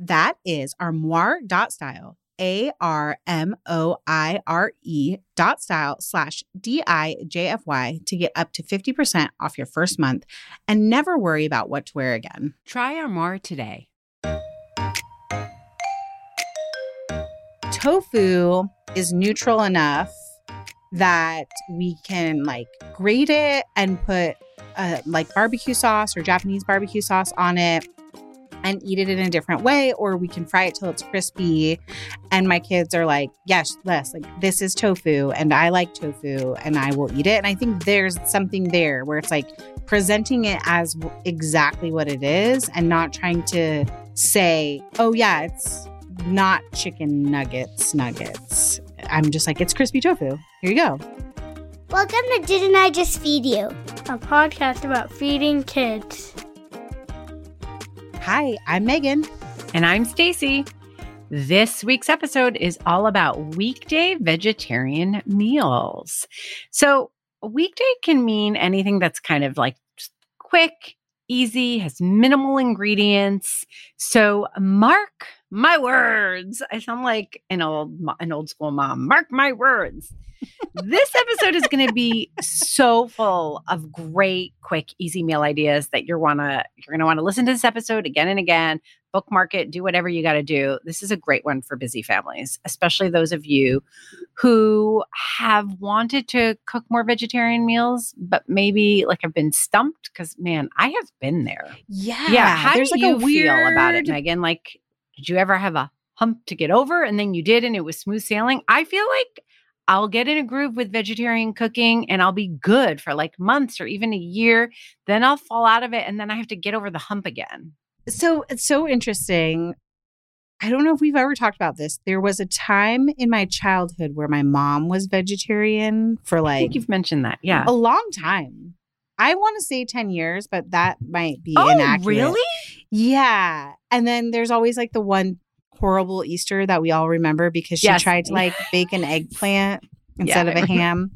That is armoire.style, A R M O I R E dot style slash D I J F Y to get up to 50% off your first month and never worry about what to wear again. Try Armoire today. Tofu is neutral enough that we can like grate it and put uh, like barbecue sauce or Japanese barbecue sauce on it and eat it in a different way, or we can fry it till it's crispy. And my kids are like, yes, less like this is tofu, and I like tofu, and I will eat it. And I think there's something there where it's like presenting it as exactly what it is and not trying to say, oh, yeah, it's not chicken nuggets, nuggets. I'm just like, it's crispy tofu. Here you go. Welcome to Didn't I Just Feed You? a podcast about feeding kids. Hi, I'm Megan. And I'm Stacie. This week's episode is all about weekday vegetarian meals. So, weekday can mean anything that's kind of like quick, easy, has minimal ingredients. So, mark my words. I sound like an old an old school mom. Mark my words. this episode is going to be so full of great, quick, easy meal ideas that you're wanna you're going to want to listen to this episode again and again. Bookmark it, do whatever you got to do. This is a great one for busy families, especially those of you who have wanted to cook more vegetarian meals, but maybe like have been stumped. Because man, I have been there. Yeah, Yeah. How there's do like you a weird feel about it, Megan? Like, did you ever have a hump to get over and then you did and it was smooth sailing? I feel like I'll get in a groove with vegetarian cooking and I'll be good for like months or even a year. Then I'll fall out of it and then I have to get over the hump again. So it's so interesting. I don't know if we've ever talked about this. There was a time in my childhood where my mom was vegetarian for I like think you've mentioned that. Yeah. a long time. I want to say 10 years, but that might be Oh, inaccurate. really? Yeah. And then there's always like the one horrible Easter that we all remember because she Yes. tried to like bake an eggplant instead Yeah, of a ham.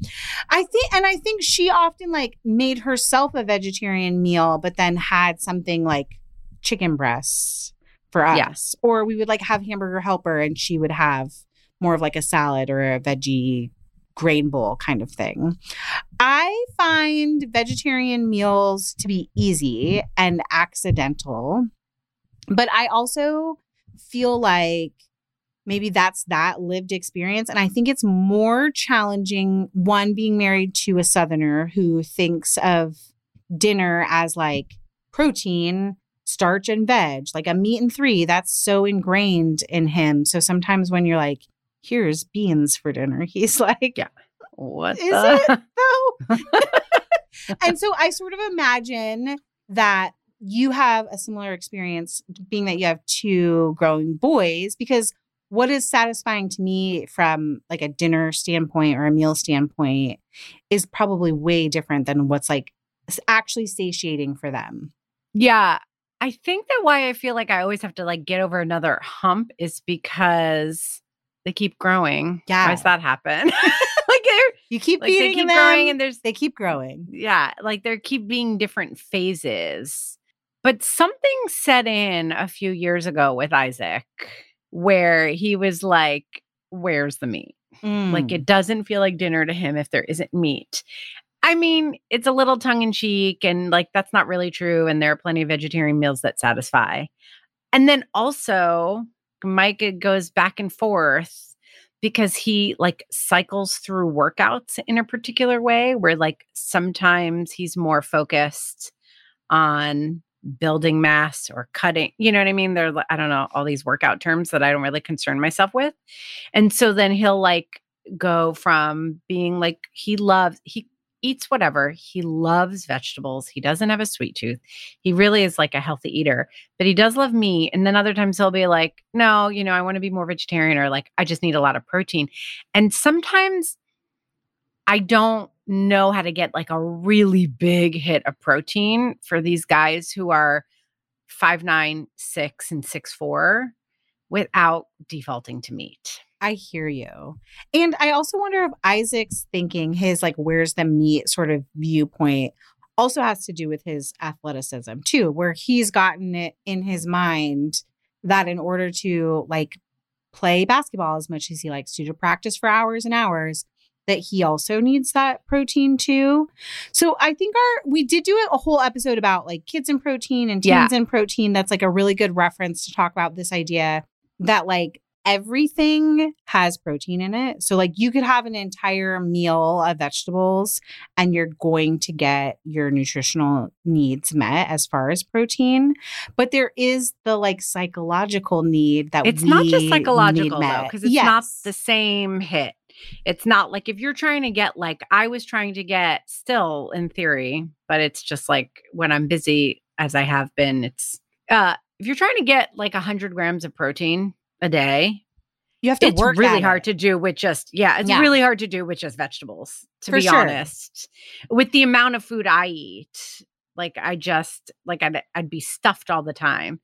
I think and I think she often like made herself a vegetarian meal but then had something like chicken breasts for us. Yeah. Or we would like have hamburger helper and she would have more of like a salad or a veggie grain bowl kind of thing. I find vegetarian meals to be easy and accidental, but I also feel like maybe that's that lived experience. And I think it's more challenging, one, being married to a Southerner who thinks of dinner as like protein, starch, and veg, like a meat and three. That's so ingrained in him. So sometimes when you're like, here's beans for dinner, he's like, Yeah. What is the- it though? and so I sort of imagine that you have a similar experience being that you have two growing boys because what is satisfying to me from like a dinner standpoint or a meal standpoint is probably way different than what's like actually satiating for them. Yeah. I think that why I feel like I always have to like get over another hump is because they keep growing. Yeah. Why does that happen? like they're You keep like they feeding keep them, growing and there's they keep growing. yeah, like there keep being different phases. But something set in a few years ago with Isaac where he was like, Where's the meat? Like Mm. it doesn't feel like dinner to him if there isn't meat. I mean, it's a little tongue in cheek, and like that's not really true. And there are plenty of vegetarian meals that satisfy. And then also, Micah goes back and forth because he like cycles through workouts in a particular way where like sometimes he's more focused on building mass or cutting you know what i mean? There i don't know all these workout terms that i don't really concern myself with. And so then he'll like go from being like he loves he eats whatever he loves vegetables he doesn't have a sweet tooth he really is like a healthy eater but he does love meat and then other times he'll be like no you know i want to be more vegetarian or like i just need a lot of protein and sometimes i don't know how to get like a really big hit of protein for these guys who are five nine six and six four without defaulting to meat I hear you. And I also wonder if Isaac's thinking his like where's the meat sort of viewpoint also has to do with his athleticism too, where he's gotten it in his mind that in order to like play basketball as much as he likes to, to practice for hours and hours, that he also needs that protein too. So I think our we did do a whole episode about like kids and protein and teens Yeah. and protein. That's like a really good reference to talk about this idea that like everything has protein in it. So like you could have an entire meal of vegetables and you're going to get your nutritional needs met as far as protein. But there is the like psychological need that it's not just psychological though because it's not the same hit it's not like if you're trying to get like i was trying to get still in theory but it's just like when i'm busy as i have been it's uh if you're trying to get like 100 grams of protein a day You have to it's work really hard it. to do with just yeah it's Yeah. really hard to do with just vegetables to For be sure. honest with the amount of food i eat like i just like I'd, I'd be stuffed all the time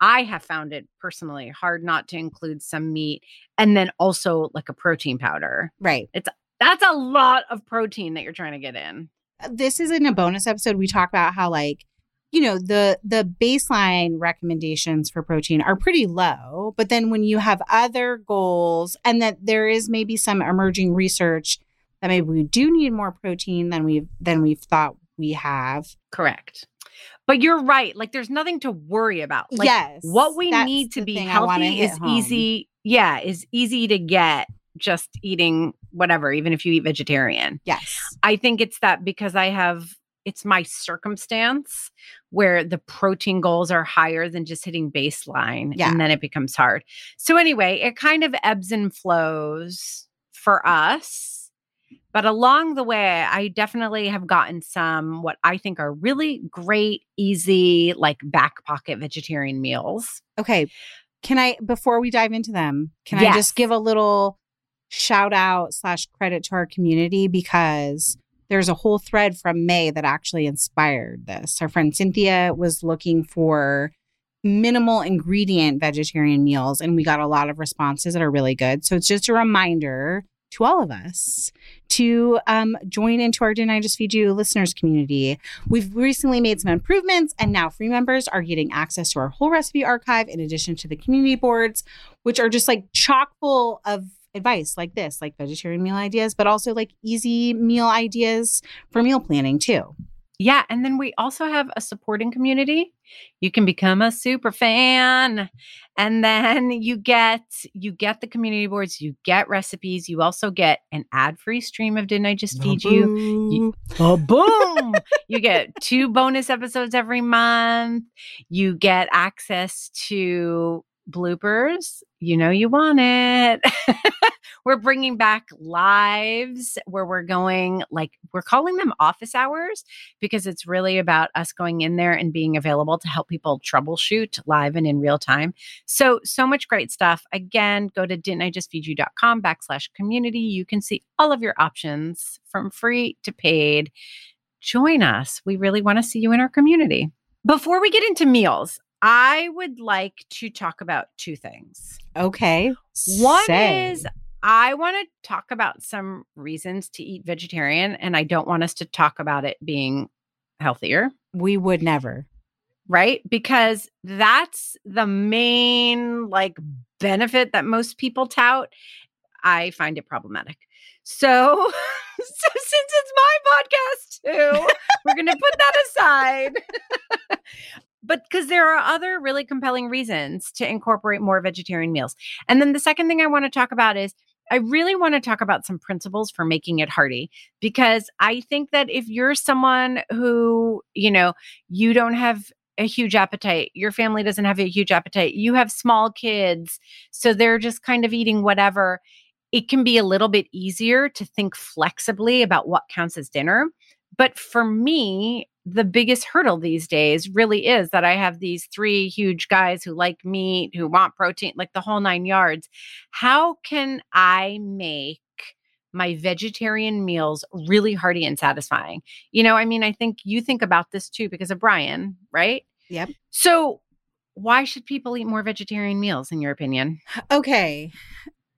i have found it personally hard not to include some meat and then also like a protein powder Right. It's that's a lot of protein that you're trying to get in uh, This is in a bonus episode. We talk about how like you know the the baseline recommendations for protein are pretty low but then when you have other goals and that there is maybe some emerging research that maybe we do need more protein than we've than we've thought we have. Correct. But you're right like there's nothing to worry about. Like yes what we need to be thing I wanna healthy is home. easy yeah is easy to get just eating whatever even if you eat vegetarian. Yes. I think it's that because i have it's my circumstance where the protein goals are higher than just hitting baseline Yeah. and then it becomes hard. So anyway it kind of ebbs and flows for us but along the way i definitely have gotten some what i think are really great easy like back pocket vegetarian meals. Okay can i before we dive into them can i just give a little shout out slash credit to our community because there's a whole thread from may that actually inspired this our friend cynthia was looking for minimal ingredient vegetarian meals and we got a lot of responses that are really good so it's just a reminder to all of us to um, join into our Didn't I Just Feed You listeners community. We've recently made some improvements, and now free members are getting access to our whole recipe archive in addition to the community boards, which are just like chock full of advice like this, like vegetarian meal ideas, but also like easy meal ideas for meal planning too. Yeah, and then we also have a supporting community. You can become a super fan and then you get you get the community boards, you get recipes, you also get an ad-free stream of Didn't I Just Feed You? You- Oh, boom. you get two bonus episodes every month. You get access to bloopers. You know you want it. we're bringing back lives where we're going like we're calling them office hours because it's really about us going in there and being available to help people troubleshoot live and in real time. So so much great stuff. Again, go to didn't I just feed you.com backslash community. You can see all of your options from free to paid join us. We really want to see you in our community. Before we get into meals, I would like to talk about two things. Okay. One Say. is I want to talk about some reasons to eat vegetarian, and I don't want us to talk about it being healthier, we would never. right? Because that's the main like benefit that most people tout, I find it problematic. So, so since it's my podcast too, we're going to put that aside. but because there are other really compelling reasons to incorporate more vegetarian meals. And then the second thing I want to talk about is I really want to talk about some principles for making it hearty because I think that if you're someone who, you know, you don't have a huge appetite, your family doesn't have a huge appetite, you have small kids, so they're just kind of eating whatever, it can be a little bit easier to think flexibly about what counts as dinner. But for me, the biggest hurdle these days really is that I have these three huge guys who like meat, who want protein, like the whole nine yards. How can I make my vegetarian meals really hearty and satisfying? You know, I mean, I think you think about this too because of Brian, right? Yep. So, why should people eat more vegetarian meals, in your opinion? Okay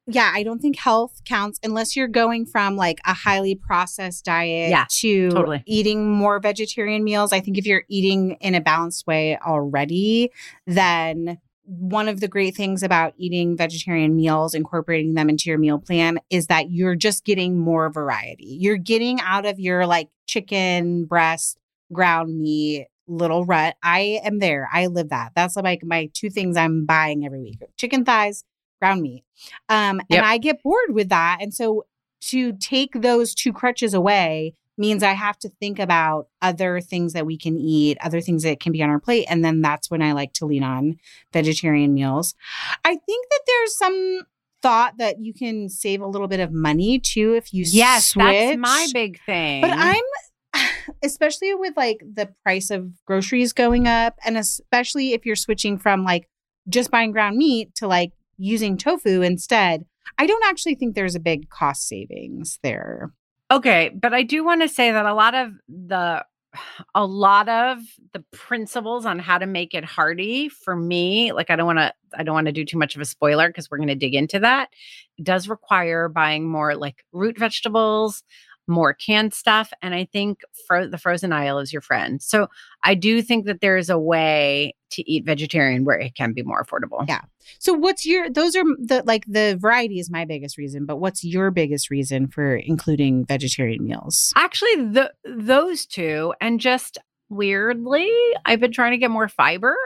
yeah, I don't think health counts unless you're going from like a highly processed diet yeah, to totally. eating more vegetarian meals. I think if you're eating in a balanced way already, then one of the great things about eating vegetarian meals, incorporating them into your meal plan, is that you're just getting more variety. You're getting out of your like chicken breast, ground meat, little rut. I am there. I live that. That's like my two things I'm buying every week chicken thighs ground meat. Um, yep. And I get bored with that. And so to take those two crutches away means I have to think about other things that we can eat, other things that can be on our plate. And then that's when I like to lean on vegetarian meals. I think that there's some thought that you can save a little bit of money too if you yes, switch. that's my big thing. But I'm especially with like the price of groceries going up and especially if you're switching from like just buying ground meat to like using tofu instead, I don't actually think there's a big cost savings there. Okay, but I do want to say that a lot of the a lot of the principles on how to make it hearty for me like i don't want to i don't want to do too much of a spoiler because we're going to dig into that does require buying more like root vegetables more canned stuff. And I think fro- the frozen aisle is your friend. So I do think that there is a way to eat vegetarian where it can be more affordable. Yeah. So what's your those are the like the variety is my biggest reason, but what's your biggest reason for including vegetarian meals? Actually, the those two and just weirdly, I've been trying to get more fiber.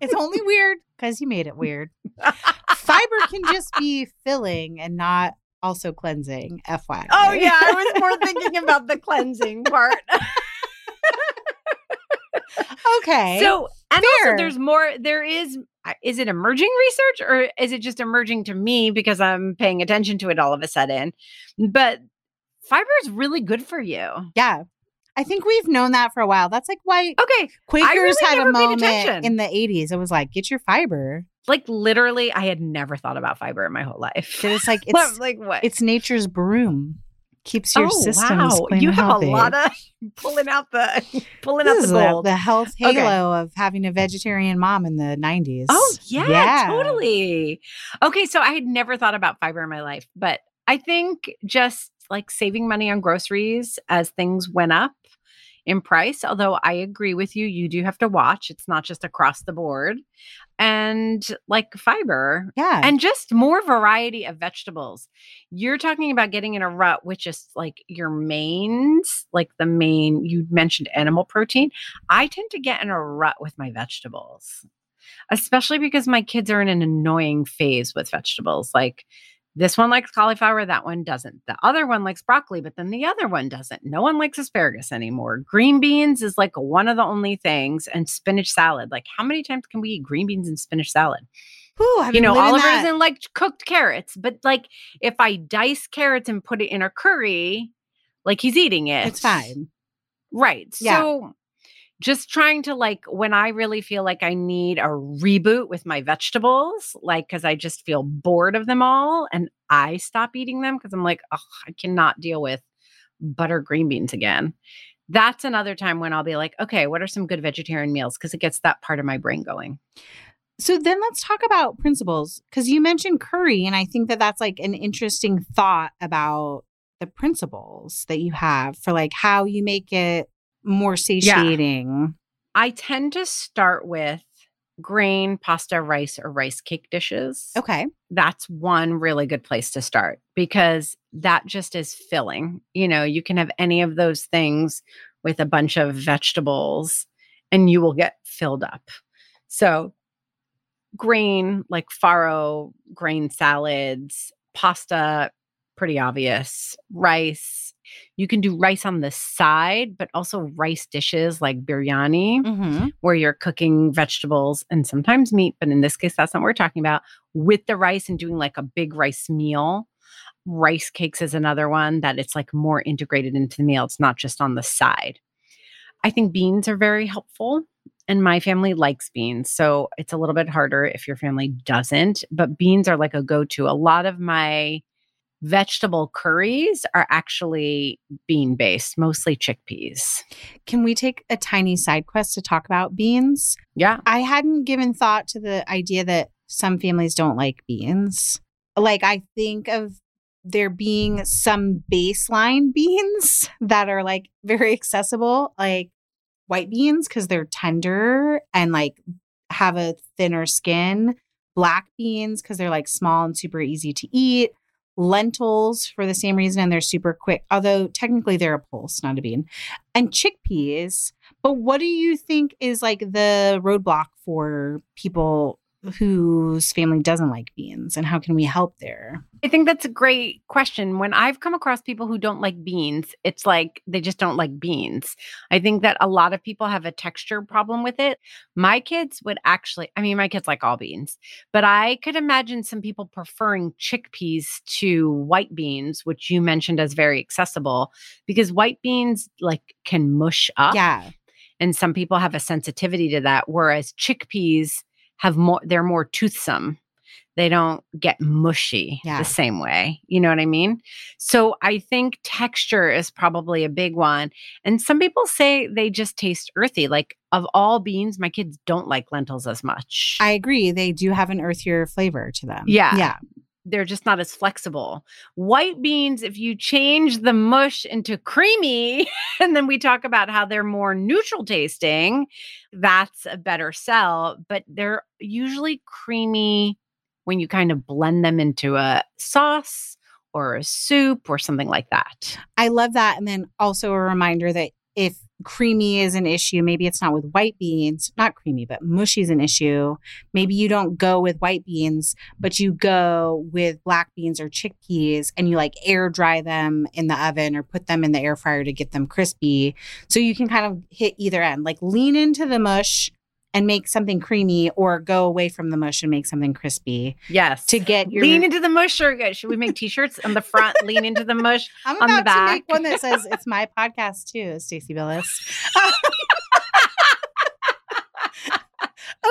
it's only weird because you made it weird. Fiber can just be filling and not also cleansing. FYI. Oh yeah, I was more thinking about the cleansing part. okay. So and Fair. also there's more there is uh, is it emerging research or is it just emerging to me because I'm paying attention to it all of a sudden? But fiber is really good for you. Yeah. I think we've known that for a while. That's like why okay Quakers really had a moment in the 80s. It was like, get your fiber like literally i had never thought about fiber in my whole life. It's like it's like what? it's nature's broom. Keeps your oh, systems wow. you have healthy. a lot of pulling out the pulling this out the gold. the, the health halo okay. of having a vegetarian mom in the 90s oh yeah, yeah. totally. Okay so i had never thought about fiber in my life but i think just like saving money on groceries as things went up in price. Although I agree with you, you do have to watch. It's not just across the board. And like fiber. Yeah. And just more variety of vegetables. You're talking about getting in a rut, which is like your mains, like the main, you mentioned animal protein. I tend to get in a rut with my vegetables, especially because my kids are in an annoying phase with vegetables. Like, this one likes cauliflower, that one doesn't. The other one likes broccoli, but then the other one doesn't. No one likes asparagus anymore. Green beans is like one of the only things, and spinach salad. Like, how many times can we eat green beans and spinach salad? Ooh, you know, Oliver doesn't like cooked carrots, but like if I dice carrots and put it in a curry, like he's eating it. It's fine. Right. Yeah. So just trying to like when I really feel like I need a reboot with my vegetables, like because I just feel bored of them all and I stop eating them because I'm like, oh, I cannot deal with butter green beans again. That's another time when I'll be like, okay, what are some good vegetarian meals? Because it gets that part of my brain going. So then let's talk about principles because you mentioned curry, and I think that that's like an interesting thought about the principles that you have for like how you make it more satiating. Yeah. I tend to start with grain, pasta, rice, or rice cake dishes. Okay. That's one really good place to start because that just is filling. You know, you can have any of those things with a bunch of vegetables and you will get filled up. So, grain like farro, grain salads, pasta, pretty obvious, rice. You can do rice on the side, but also rice dishes like biryani, Mm-hmm. where you're cooking vegetables and sometimes meat, but in this case, that's not what we're talking about, with the rice and doing like a big rice meal. Rice cakes is another one that it's like more integrated into the meal. It's not just on the side. I think beans are very helpful. And my family likes beans. So it's a little bit harder if your family doesn't. But beans are like a go to. A lot of my vegetable curries are actually bean based, mostly chickpeas. Can we take a tiny side quest to talk about beans? Yeah. I hadn't given thought to the idea that some families don't like beans. Like, I think of there being some baseline beans that are like very accessible, like white beans, because they're tender and like have a thinner skin, black beans, because they're like small and super easy to eat. Lentils for the same reason, and they're super quick, although technically they're a pulse, not a bean. And chickpeas, but what do you think is like the roadblock for people whose family doesn't like beans and how can we help there? I think that's a great question. When I've come across people who don't like beans, it's like they just don't like beans. I think that a lot of people have a texture problem with it. My kids would actually, I mean, my kids like all beans, but I could imagine some people preferring chickpeas to white beans, which you mentioned as very accessible because white beans like can mush up. Yeah. And some people have a sensitivity to that, whereas chickpeas have more, they're more toothsome. They don't get mushy Yeah. the same way. You know what I mean? So I think texture is probably a big one. And some people say they just taste earthy. Like of all beans, my kids don't like lentils as much. I agree. They do have an earthier flavor to them. Yeah. Yeah. They're just not as flexible. White beans, if you change the mush into creamy, and then we talk about how they're more neutral tasting, that's a better sell. But they're usually creamy when you kind of blend them into a sauce or a soup or something like that. I love that. And then also a reminder that if creamy is an issue, maybe it's not with white beans, not creamy, but mushy is an issue. Maybe you don't go with white beans, but you go with black beans or chickpeas and you like air dry them in the oven or put them in the air fryer to get them crispy. So you can kind of hit either end, like lean into the mush and make something creamy or go away from the mush and make something crispy Yes. to get your lean into the mush or should we make t-shirts on the front lean into the mush I'm on the about to make one that says it's my podcast too, Stacie Billis.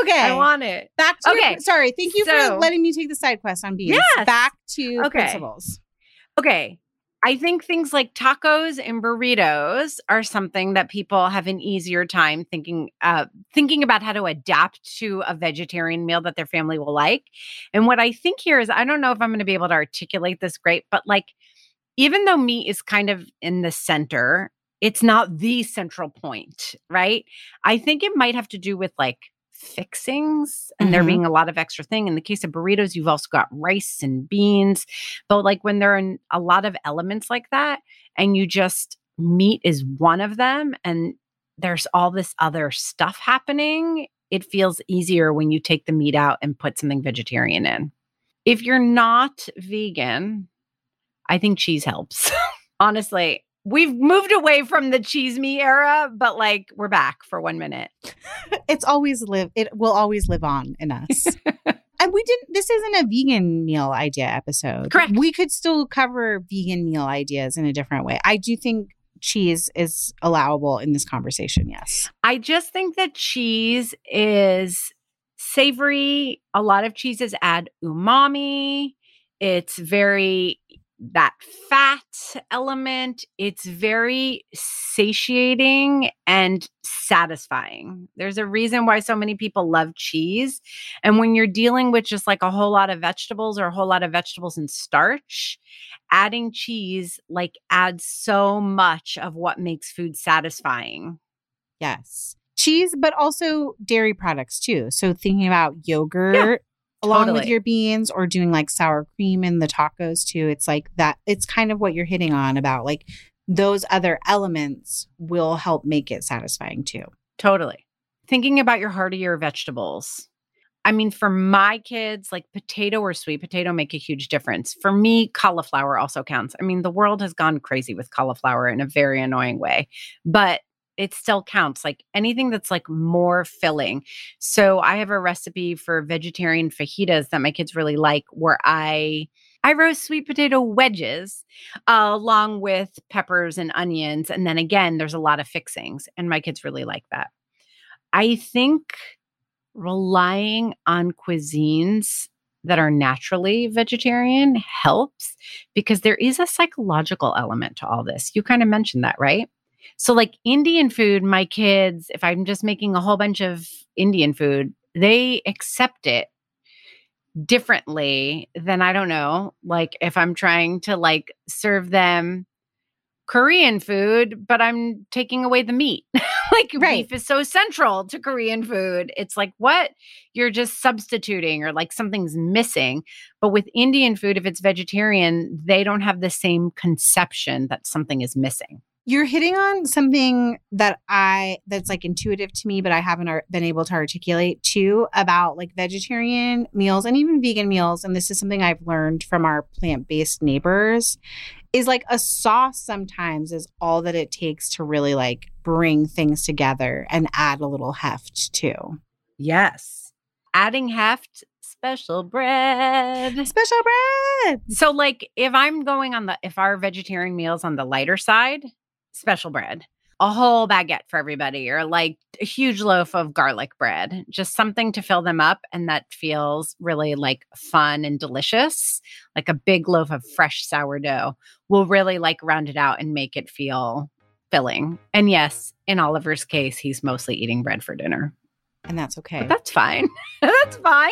okay. i want it back to your- Okay, sorry. Thank you so- for letting me take the side quest on beans. Yes. Back to Okay. principles. Okay. I think things like tacos and burritos are something that people have an easier time thinking uh thinking about how to adapt to a vegetarian meal that their family will like. And what I think here is I don't know if I'm going to be able to articulate this great, but like even though meat is kind of in the center, it's not the central point, right? I think it might have to do with like fixings and there Mhm. being a lot of extra thing. In the case of burritos, you've also got rice and beans. But like when there are a lot of elements like that, and you just meat is one of them, and there's all this other stuff happening, it feels easier when you take the meat out and put something vegetarian in. If you're not vegan, I think cheese helps. Honestly, we've moved away from the cheese me era, but like we're back for one minute. It's always live. It will always live on in us. and we didn't. This isn't a vegan meal idea episode. Correct. We could still cover vegan meal ideas in a different way. I do think cheese is allowable in this conversation. Yes. I just think that cheese is savory. A lot of cheeses add umami. It's very that fat element. It's very satiating and satisfying. There's a reason why so many people love cheese. And when you're dealing with just like a whole lot of vegetables or a whole lot of vegetables and starch, adding cheese like adds so much of what makes food satisfying. Yes. cheese, but also dairy products too. So thinking about yogurt along with your beans or doing like sour cream in the tacos too. It's like that. It's kind of what you're hitting on about like those other elements will help make it satisfying too. Totally. Thinking about your heartier vegetables. I mean, for my kids, like potato or sweet potato make a huge difference. For me, cauliflower also counts. I mean, the world has gone crazy with cauliflower in a very annoying way, but it still counts. Like anything that's like more filling. So I have a recipe for vegetarian fajitas that my kids really like where I I roast sweet potato wedges uh, along with peppers and onions. And then again, there's a lot of fixings, and my kids really like that. I think relying on cuisines that are naturally vegetarian helps because there is a psychological element to all this. You kind of mentioned that, right? So, like Indian food, my kids, if I'm just making a whole bunch of Indian food, they accept it differently than I don't know, like if I'm trying to like serve them Korean food, but I'm taking away the meat. like Right. beef is so central to Korean food. It's like what you're just substituting or like something's missing. But with Indian food, if it's vegetarian, they don't have the same conception that something is missing. You're hitting on something that I that's like intuitive to me, but I haven't ar- been able to articulate too about like vegetarian meals and even vegan meals. And this is something I've learned from our plant based neighbors is like a sauce sometimes is all that it takes to really like bring things together and add a little heft too. Yes. Adding heft, special bread. Special bread. So like if I'm going on the if our vegetarian meals on the lighter side, special bread. A whole baguette for everybody or like a huge loaf of garlic bread. Just something to fill them up and that feels really like fun and delicious. Like a big loaf of fresh sourdough will really like round it out and make it feel filling. And yes, in Oliver's case, he's mostly eating bread for dinner. And that's okay. But that's fine. that's fine.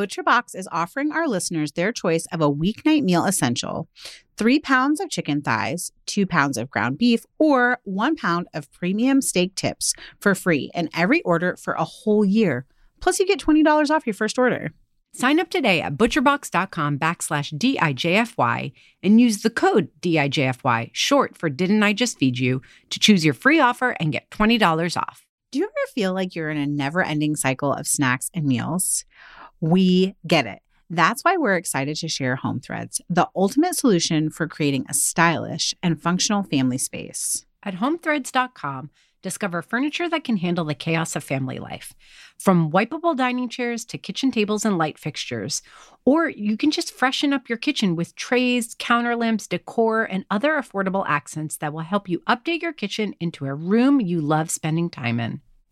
ButcherBox is offering our listeners their choice of a weeknight meal essential three pounds of chicken thighs, two pounds of ground beef, or one pound of premium steak tips for free in every order for a whole year. Plus, you get $20 off your first order. Sign up today at butcherbox.com backslash DIJFY and use the code DIJFY, short for Didn't I Just Feed You, to choose your free offer and get $20 off. Do you ever feel like you're in a never ending cycle of snacks and meals? We get it. That's why we're excited to share Home Threads, the ultimate solution for creating a stylish and functional family space. At homethreads.com, discover furniture that can handle the chaos of family life. From wipeable dining chairs to kitchen tables and light fixtures. Or you can just freshen up your kitchen with trays, counter lamps, decor, and other affordable accents that will help you update your kitchen into a room you love spending time in.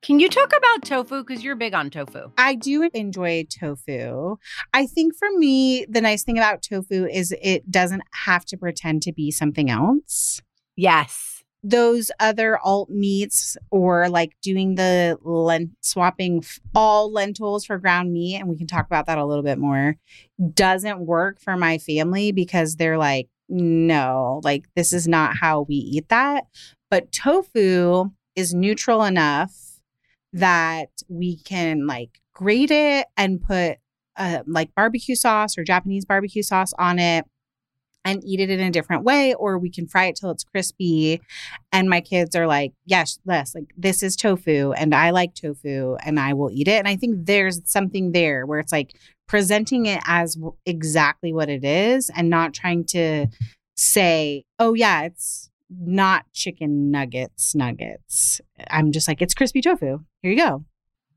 Can you talk about tofu? Because you're big on tofu. I do enjoy tofu. I think for me, the nice thing about tofu is it doesn't have to pretend to be something else. Yes. Those other alt meats or like doing the lent swapping f- all lentils for ground meat, and we can talk about that a little bit more, doesn't work for my family because they're like, no, like this is not how we eat that. But tofu is neutral enough that we can like grate it and put uh, like barbecue sauce or Japanese barbecue sauce on it and eat it in a different way, or we can fry it till it's crispy. And my kids are like, yes, Les, like this is tofu and I like tofu and I will eat it. And I think there's something there where it's like presenting it as exactly what it is and not trying to say, oh, yeah, it's not chicken nuggets, nuggets. I'm just like, it's crispy tofu. Here you go.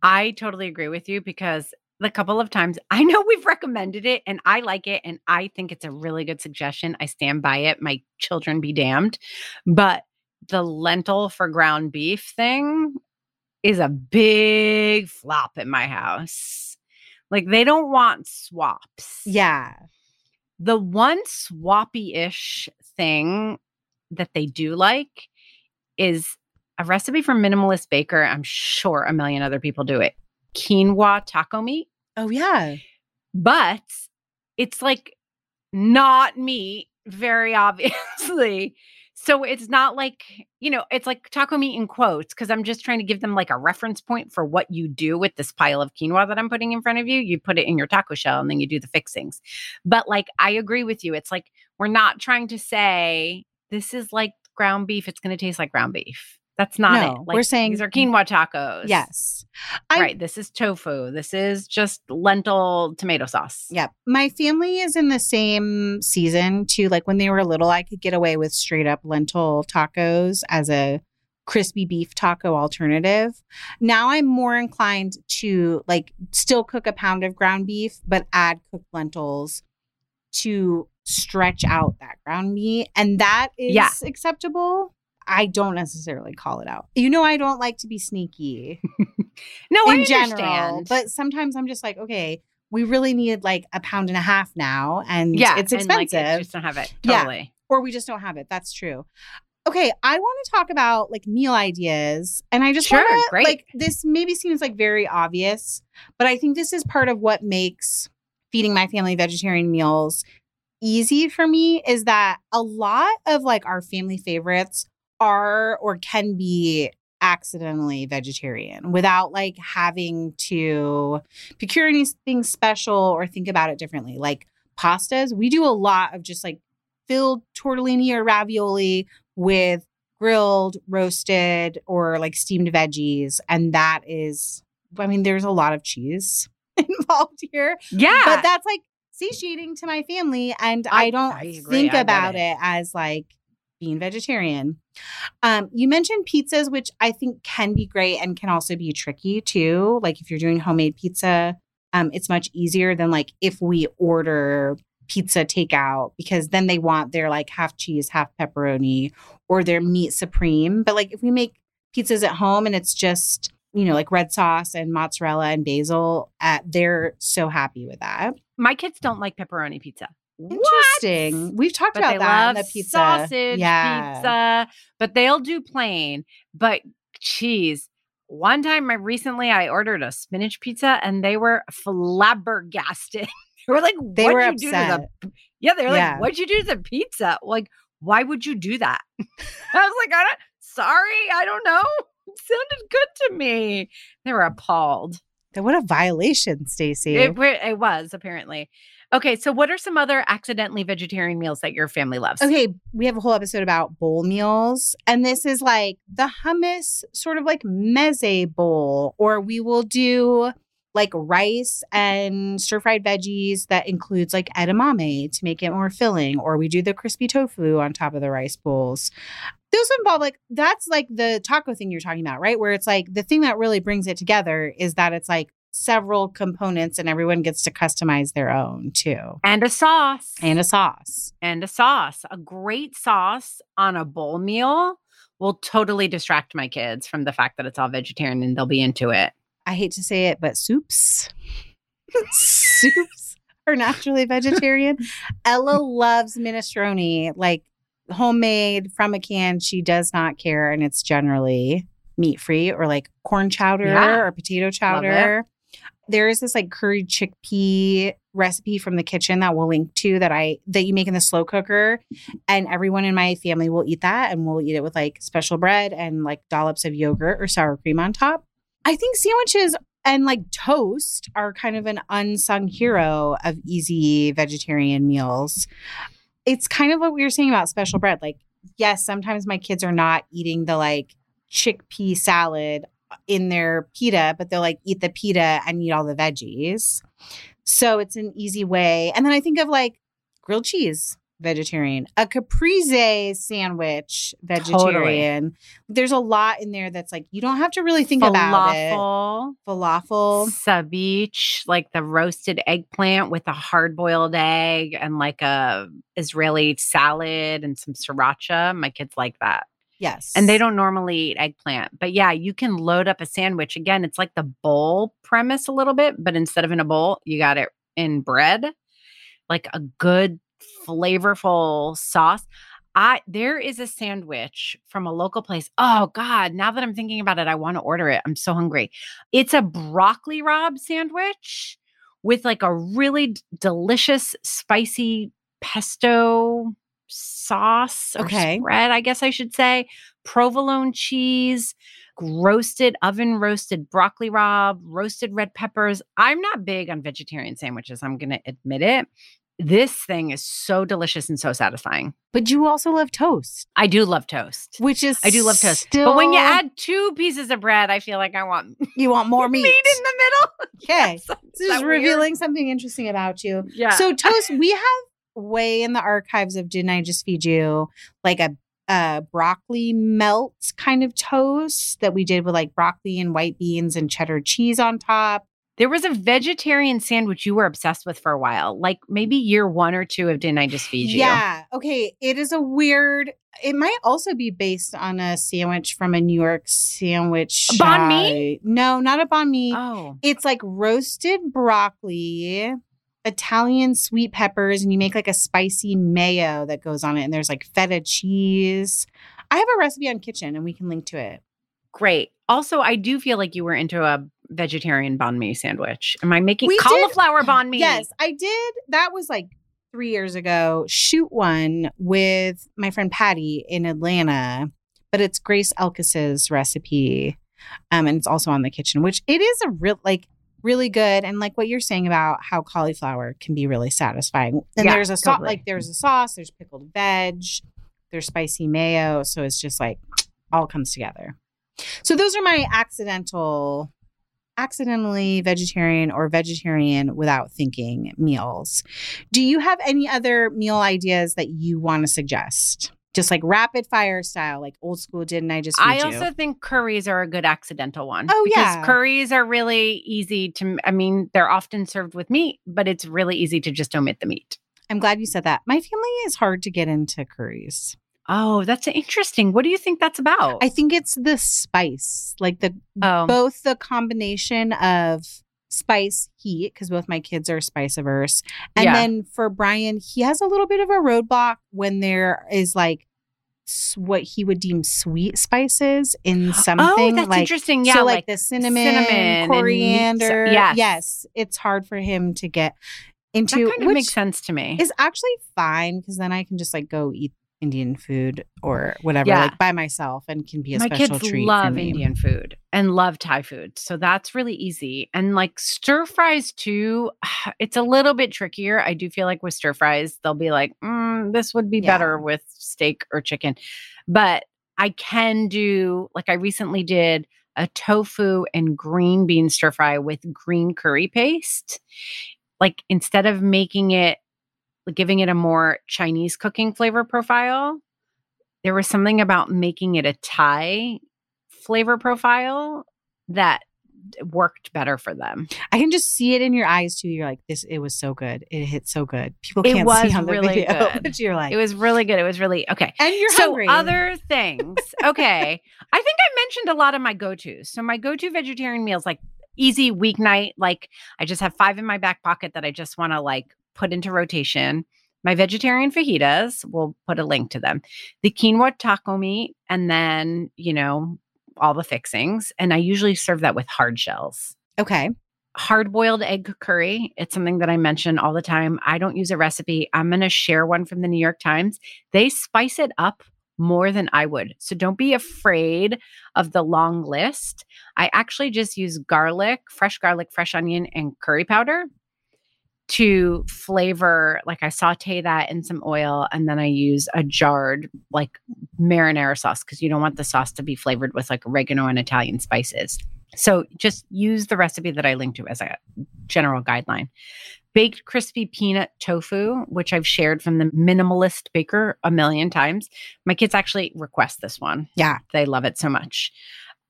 I totally agree with you because the couple of times I know we've recommended it and I like it and I think it's a really good suggestion. I stand by it. My children be damned. But the lentil for ground beef thing is a big flop in my house. Like they don't want swaps. Yeah. The one swappy ish thing that they do like is a recipe from Minimalist Baker. I'm sure a million other people do it. Quinoa taco meat, Oh, yeah. but it's like not meat, very obviously. So it's not like, you know, it's like taco meat in quotes because I'm just trying to give them like a reference point for what you do with this pile of quinoa that I'm putting in front of you. You put it in your taco shell and then you do the fixings. But like, I agree with you. It's like, we're not trying to say this is like ground beef. It's going to taste like ground beef. That's not No, it. we're saying- these are quinoa tacos. Yes. I- right. This is tofu. This is just lentil tomato sauce. Yep. My family is in the same season too. Like when they were little, I could get away with straight up lentil tacos as a crispy beef taco alternative. Now I'm more inclined to like still cook a pound of ground beef, but add cooked lentils to stretch out that ground meat. And that is Yeah. acceptable. I don't necessarily call it out. You know, I don't like to be sneaky No, I in understand. general. But sometimes I'm just like, okay, we really need like a pound and a half now, and yeah, it's and, like, expensive, just don't have it. Yeah. Or we just don't have it. That's true. Okay, I want to talk about like meal ideas, and I just Sure, want to great. like this. Maybe seems like very obvious, but I think this is part of what makes feeding my family vegetarian meals easy for me. Is that a lot of like our family favorites are or can be accidentally vegetarian without like having to procure anything special or think about it differently. Like pastas, we do a lot of just like filled tortellini or ravioli with grilled, roasted, or like steamed veggies. And that is, I mean, there's a lot of cheese involved here, Yeah. but that's like satiating to my family. And I, I- don't I think I about it. it as like being vegetarian. Um, you mentioned pizzas, which I think can be great and can also be tricky too. Like if you're doing homemade pizza, um, it's much easier than like if we order pizza takeout because then they want their like half cheese, half pepperoni or their meat supreme. But like if we make pizzas at home and it's just, you know, like red sauce and mozzarella and basil, uh, they're so happy with that. My kids don't like pepperoni pizza. Interesting. What? We've talked But about they that love the pizza. sausage yeah. pizza, but they'll do plain. But cheese. One time, I recently I ordered a spinach pizza, and they were flabbergasted. they were like, They "What'd were you do to upset. the?" Yeah, they're Yeah. like, "What'd you do to the pizza?" Like, why would you do that? I was like, "I don't. Sorry, I don't know. It sounded good to me." They were appalled. That what a violation, Stacie. It, it was apparently. Okay, so what are some other accidentally vegetarian meals that your family loves? Okay, we have a whole episode about bowl meals, and this is like the hummus, sort of like meze bowl, or we will do like rice and stir fried veggies that includes like edamame to make it more filling, or we do the crispy tofu on top of the rice bowls. Those involve like that's like the taco thing you're talking about, right? Where it's like the thing that really brings it together is that it's like several components and everyone gets to customize their own too. And a sauce. And a sauce. And a sauce. A great sauce on a bowl meal will totally distract my kids from the fact that it's all vegetarian and they'll be into it. I hate to say it, but soups. soups are naturally vegetarian. Ella loves minestrone, like homemade from a can. She does not care, and it's generally meat free or like corn chowder Yeah. or potato chowder. There is this like curried chickpea recipe from the kitchen that we'll link to that I that you make in the slow cooker and everyone in my family will eat that and we'll eat it with like special bread and like dollops of yogurt or sour cream on top. I think sandwiches and like toast are kind of an unsung hero of easy vegetarian meals. It's kind of what we were saying about special bread. Like, yes, sometimes my kids are not eating the like chickpea salad in their pita, but they'll like eat the pita and eat all the veggies. So it's an easy way. And then I think of like grilled cheese, vegetarian, a caprese sandwich, vegetarian. There's a lot in there that's like you don't have to really think about it. Falafel. Falafel. Sabich, like the roasted eggplant with a hard boiled egg and like a Israeli salad and some sriracha. My kids like that. Yes. And they don't normally eat eggplant. But yeah, you can load up a sandwich. Again, it's like the bowl premise a little bit, but instead of in a bowl, you got it in bread, like a good flavorful sauce. I there is a sandwich from a local place. Oh God, now that I'm thinking about it, I want to order it. I'm so hungry. It's a broccoli rabe sandwich with like a really d- delicious spicy pesto sauce or Okay. spread, I guess I should say. Provolone cheese, roasted oven roasted broccoli rabe, roasted red peppers. I'm not big on vegetarian sandwiches, I'm going to admit it. This thing is so delicious and so satisfying. But you also love toast, I do love toast. which is I do love toast. Still, But when you add two pieces of bread, I feel like I want you want more meat. meat in the middle. okay. Yes. This is weird? revealing something interesting about you. Yeah. So toast, we have way in the archives of Didn't I Just Feed You like a uh, broccoli melt kind of toast that we did with like broccoli and white beans and cheddar cheese on top. There was a vegetarian sandwich you were obsessed with for a while, like maybe year one or two of Didn't I Just Feed You? Yeah. Okay. It is a weird. It might also be based on a sandwich from a New York sandwich. A banh mi? No, not a banh mi. Oh. It's like roasted broccoli, Italian sweet peppers, and you make like a spicy mayo that goes on it. And there's like feta cheese. I have a recipe on Kitchen and we can link to it. Great. Also, I do feel like you were into a vegetarian banh mi sandwich. Am I making We did- cauliflower banh mi? Yes, I did. That was like three years ago. Shoot one with my friend Patty in Atlanta, but it's Grace Elkus's recipe. Um, and it's also on the kitchen, which it is a real like really good. And like what you're saying about how cauliflower can be really satisfying. And Yeah, there's a sauce, totally. like there's a sauce, there's pickled veg, there's spicy mayo. So it's just like all comes together. So those are my accidental accidentally vegetarian or vegetarian without thinking meals. Do you have any other meal ideas that you want to suggest? Just like rapid fire style, like old school didn't I just I you? also think curries are a good accidental one. Oh, because yeah. curries are really easy to. I mean, they're often served with meat, but it's really easy to just omit the meat. I'm glad you said that. My family is hard to get into curries. Oh, that's interesting. What do you think that's about? I think it's the spice, like the oh, both the combination of spice heat because both my kids are spice averse and Yeah. then for brian he has a little bit of a roadblock when there is like what he would deem sweet spices in oh, something oh, that's like interesting. Yeah, so like, like, the cinnamon, cinnamon and coriander yes. yes it's hard for him to get into. that kind of which makes sense to me. is actually fine because then i can just like go eat Indian food or whatever, Yeah. like by myself, and can be a My special kids treat. for love. Indian food and love Thai food. So that's really easy. And like stir fries too, it's a little bit trickier. I do feel like with stir fries, they'll be like, mm, this would be Yeah. better with steak or chicken. But I can do, like, I recently did a tofu and green bean stir fry with green curry paste. Like, instead of making it, giving it a more Chinese cooking flavor profile, there was something about making it a Thai flavor profile that worked better for them. I can just see it in your eyes too. You're like, this. It was so good. It hit so good. People can't was see on the really video, good. but you're like, It was really good. It was really okay. and you're so hungry. other things. Okay. I think I mentioned a lot of my go-tos. So my go-to vegetarian meals like easy weeknight, like I just have 5 in my back pocket that I just want to like put into rotation. My vegetarian fajitas, we'll put a link to them. The quinoa taco meat and then, you know, all the fixings and I usually serve that with hard shells okay. hard boiled egg curry. It's something that I mention all the time. I don't use a recipe. I'm going to share one from the New York Times. They spice it up more than I would. So don't be afraid of the long list. I actually just use garlic, fresh garlic, fresh onion, and curry powder to flavor. Like I saute that in some oil and then I use a jarred, like marinara sauce because you don't want the sauce to be flavored with like oregano and Italian spices. So just use the recipe that I linked to as a general guideline. Baked crispy peanut tofu, which I've shared from the minimalist baker a million times. My kids actually request this one. Yeah. They love it so much.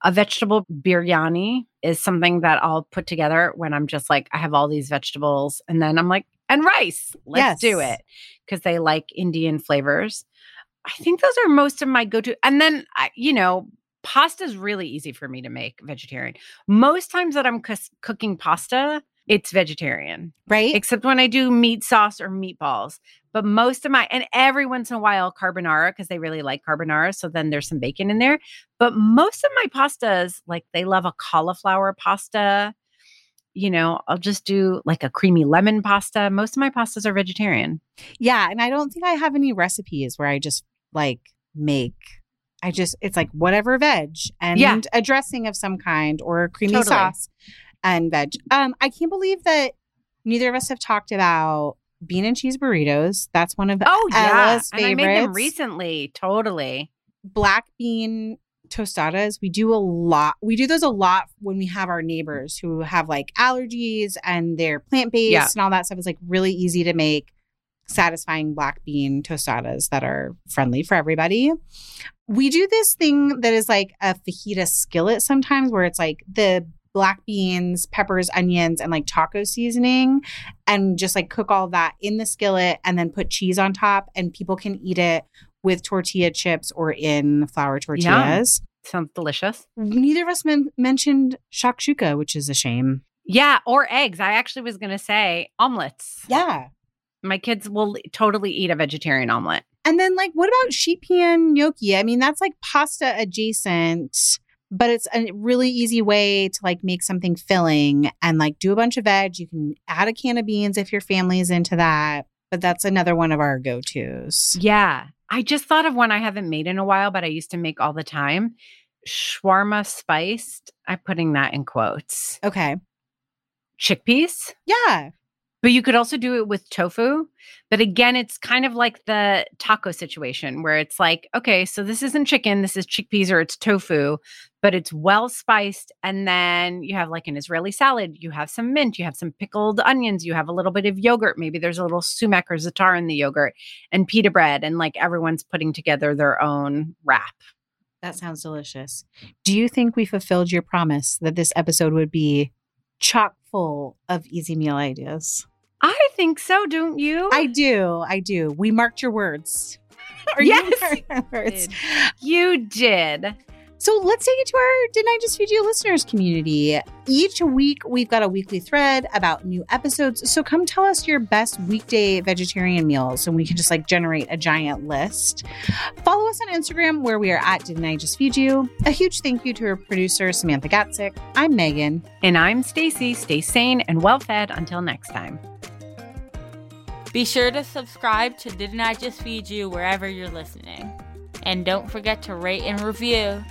A vegetable biryani is something that I'll put together when I'm just like, I have all these vegetables. And then I'm like, and rice. Let's do it. Because they like Indian flavors. I think those are most of my go to. And then, you know, pasta is really easy for me to make vegetarian. Most times that I'm cus- cooking pasta, it's vegetarian, Right. except when I do meat sauce or meatballs. But most of my, and every once in a while, carbonara, because they really like carbonara. So then there's some bacon in there. But most of my pastas, like they love a cauliflower pasta. You know, I'll just do like a creamy lemon pasta. Most of my pastas are vegetarian. Yeah, and I don't think I have any recipes where I just like make. I just it's like whatever veg and Yeah. a dressing of some kind or a creamy Totally. sauce and veg. Um, I can't believe that neither of us have talked about bean and cheese burritos. That's one of Oh, yeah. Ella's And I made them recently. Totally. black bean tostadas. We do a lot. We do those a lot when we have our neighbors who have like allergies and they're plant based Yeah. and all that stuff. It's like really easy to make satisfying black bean tostadas that are friendly for everybody. We do this thing that is like a fajita skillet sometimes where it's like the black beans, peppers, onions, and like taco seasoning, and just like cook all that in the skillet and then put cheese on top, and people can eat it with tortilla chips or in flour tortillas. Sounds delicious. Neither of us men- mentioned shakshuka, which is a shame. Yeah, or eggs. I actually was going to say omelets. Yeah. My kids will totally eat a vegetarian omelet. And then, like, what about sheet pan gnocchi? I mean, that's like pasta adjacent, but it's a really easy way to like make something filling and like do a bunch of veg. You can add a can of beans if your family's into that. But that's another one of our go tos. Yeah. I just thought of one I haven't made in a while, but I used to make all the time. Shawarma spiced. I'm putting that in quotes. Okay. Chickpeas. Yeah. But you could also do it with tofu. But again, it's kind of like the taco situation where it's like, okay, so this isn't chicken, this is chickpeas or it's tofu, but it's well spiced. And then you have like an Israeli salad, you have some mint, you have some pickled onions, you have a little bit of yogurt. Maybe there's a little sumac or za'atar in the yogurt and pita bread. And like everyone's putting together their own wrap. That sounds delicious. Do you think we fulfilled your promise that this episode would be chock full of easy meal ideas? I think so, don't you? I do. I do. We marked your words. Or Yes, you words. did. you did. So let's take it to our Didn't I Just Feed You listeners community. Each week, we've got a weekly thread about new episodes. So come tell us your best weekday vegetarian meals and we can just like generate a giant list. Follow us on Instagram where we are at Didn't I Just Feed You. A huge thank you to our producer, Samantha Gatzik. I'm Meghan. And I'm Stacie. Stay sane and well fed until next time. Be sure to subscribe to Didn't I Just Feed You wherever you're listening. And don't forget to rate and review.